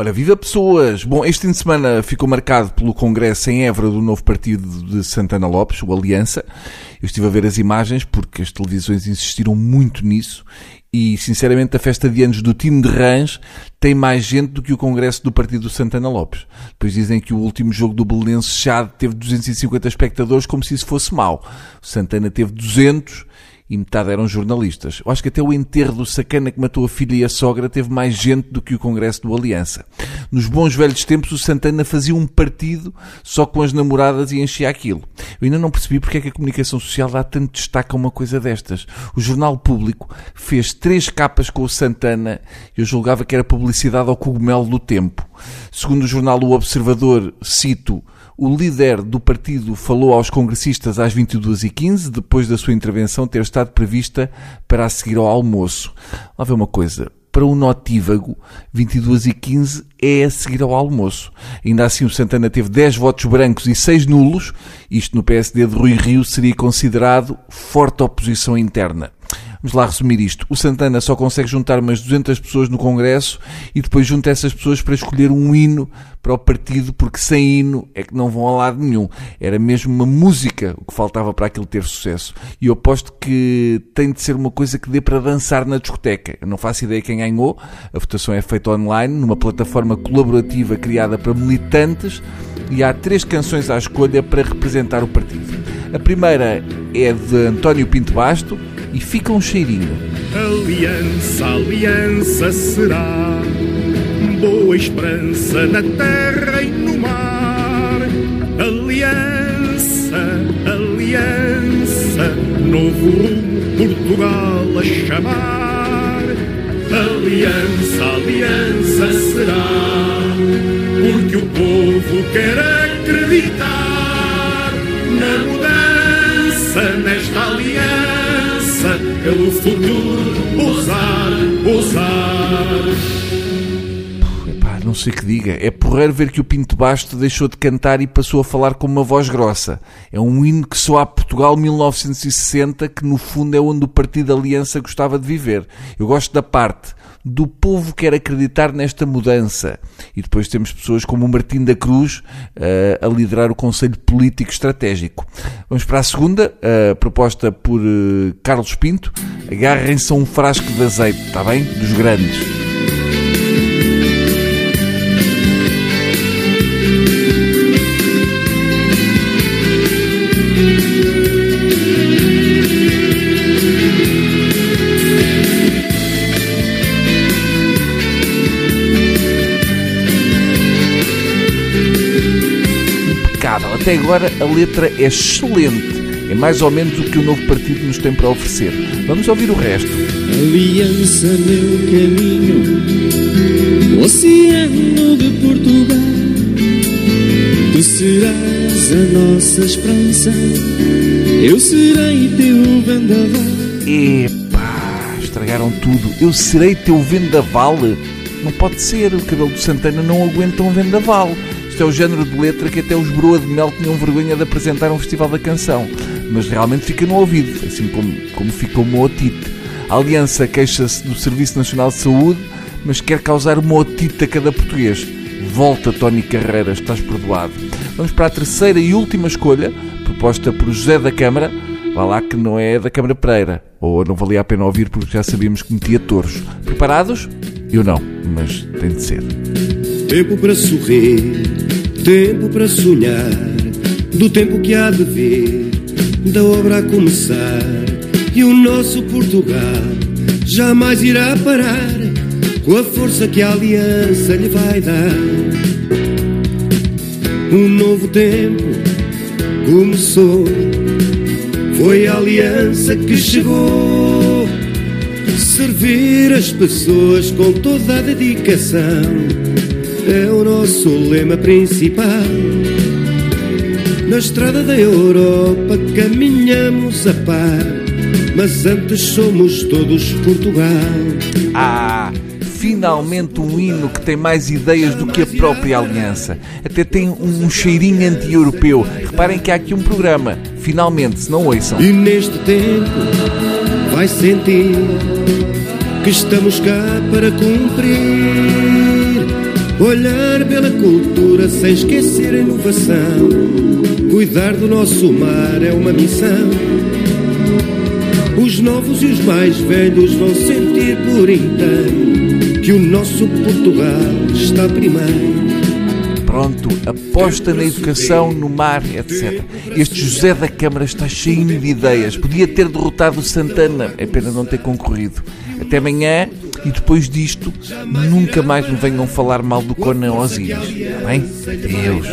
Ora, viva pessoas! Bom, este fim de semana ficou marcado pelo congresso em Évora do novo partido de Santana Lopes, o Aliança. Eu estive a ver as imagens porque as televisões insistiram muito nisso e, sinceramente, a festa de anos do time de Rãs tem mais gente do que o congresso do partido do Santana Lopes. Depois dizem que o último jogo do Belenense já teve 250 espectadores como se isso fosse mau. O Santana teve 200 e metade eram jornalistas. Eu acho que até o enterro do sacana que matou a filha e a sogra teve mais gente do que o congresso do Aliança. Nos bons velhos tempos, o Santana fazia um partido só com as namoradas e enchia aquilo. Eu ainda não percebi porque é que a comunicação social dá tanto destaque a uma coisa destas. O Jornal Público fez três capas com o Santana e eu julgava que era publicidade ao cogumelo do tempo. Segundo o jornal O Observador, cito, o líder do partido falou aos congressistas às 22h15, depois da sua intervenção ter estado prevista para a seguir ao almoço. Lá vê uma coisa. Para o notívago, 22 e 15 é a seguir ao almoço. Ainda assim, o Santana teve 10 votos brancos e 6 nulos. Isto no PSD de Rui Rio seria considerado forte oposição interna. Vamos lá resumir isto. O Santana só consegue juntar umas 200 pessoas no Congresso e depois junta essas pessoas para escolher um hino para o partido, porque sem hino é que não vão a lado nenhum. Era mesmo uma música o que faltava para aquilo ter sucesso. E eu aposto que tem de ser uma coisa que dê para dançar na discoteca. Eu não faço ideia quem ganhou. A votação é feita online, numa plataforma colaborativa criada para militantes e há três canções à escolha para representar o partido. A primeira é de António Pinto Basto, e fica um cheirinho. Aliança, aliança será boa esperança na terra e no mar. Aliança, aliança, novo rumo Portugal a chamar. Aliança, aliança será, porque o povo quer acreditar na mudança nesta aliança pelo futuro ousar, ousar. Não sei que diga. É porreiro ver que o Pinto Basto deixou de cantar e passou a falar com uma voz grossa. É um hino que soa a Portugal 1960, que no fundo é onde o Partido Aliança gostava de viver. Eu gosto da parte do povo quer acreditar nesta mudança. E depois temos pessoas como o Martim da Cruz uh, a liderar o Conselho Político Estratégico. Vamos para a segunda, uh, proposta por uh, Carlos Pinto. Agarrem-se a um frasco de azeite, está bem? Dos grandes. Até agora a letra é excelente. É mais ou menos o que o novo partido nos tem para oferecer. Vamos ouvir o resto. Aliança, meu caminho, oceano de Portugal. Tu serás a nossa esperança, eu serei teu vendaval. Epá, estragaram tudo. Eu serei teu vendaval? Não pode ser, o cabelo de Santana não aguenta um vendaval. Isto é o género de letra que até os Broa de Mel tinham vergonha de apresentar um festival da canção. Mas realmente fica no ouvido, assim como, como ficou uma otite. A Aliança queixa-se do Serviço Nacional de Saúde, mas quer causar uma otite a cada português. Volta, Tony Carreiras, estás perdoado. Vamos para a terceira e última escolha, proposta por José da Câmara. Vá lá que não é da Câmara Pereira. Ou não valia a pena ouvir porque já sabíamos que metia touros. Preparados? Eu não, mas tem de ser. Tempo para sorrir Tempo para sonhar, do tempo que há de vir, da obra a começar. E o nosso Portugal jamais irá parar, com a força que a aliança lhe vai dar. Um novo tempo começou, foi a aliança que chegou. Servir as pessoas com toda a dedicação é o nosso lema principal. Na estrada da Europa caminhamos a par, mas antes somos todos Portugal. Ah! finalmente um hino que tem mais ideias do que a própria aliança. Até tem um cheirinho anti-europeu. Reparem que há aqui um programa. Finalmente, se não ouçam. E neste tempo vai sentir que estamos cá para cumprir Olhar pela cultura sem esquecer a inovação. Cuidar do nosso mar é uma missão. Os novos e os mais velhos vão sentir por inteiro que o nosso Portugal está primeiro. Pronto, aposta na educação, no mar, etc. Este José da Câmara está cheio de ideias. Podia ter derrotado o Santana, é pena não ter concorrido. Até amanhã e depois disto, nunca mais me venham falar mal do Conan Osiris. Bem? Deus.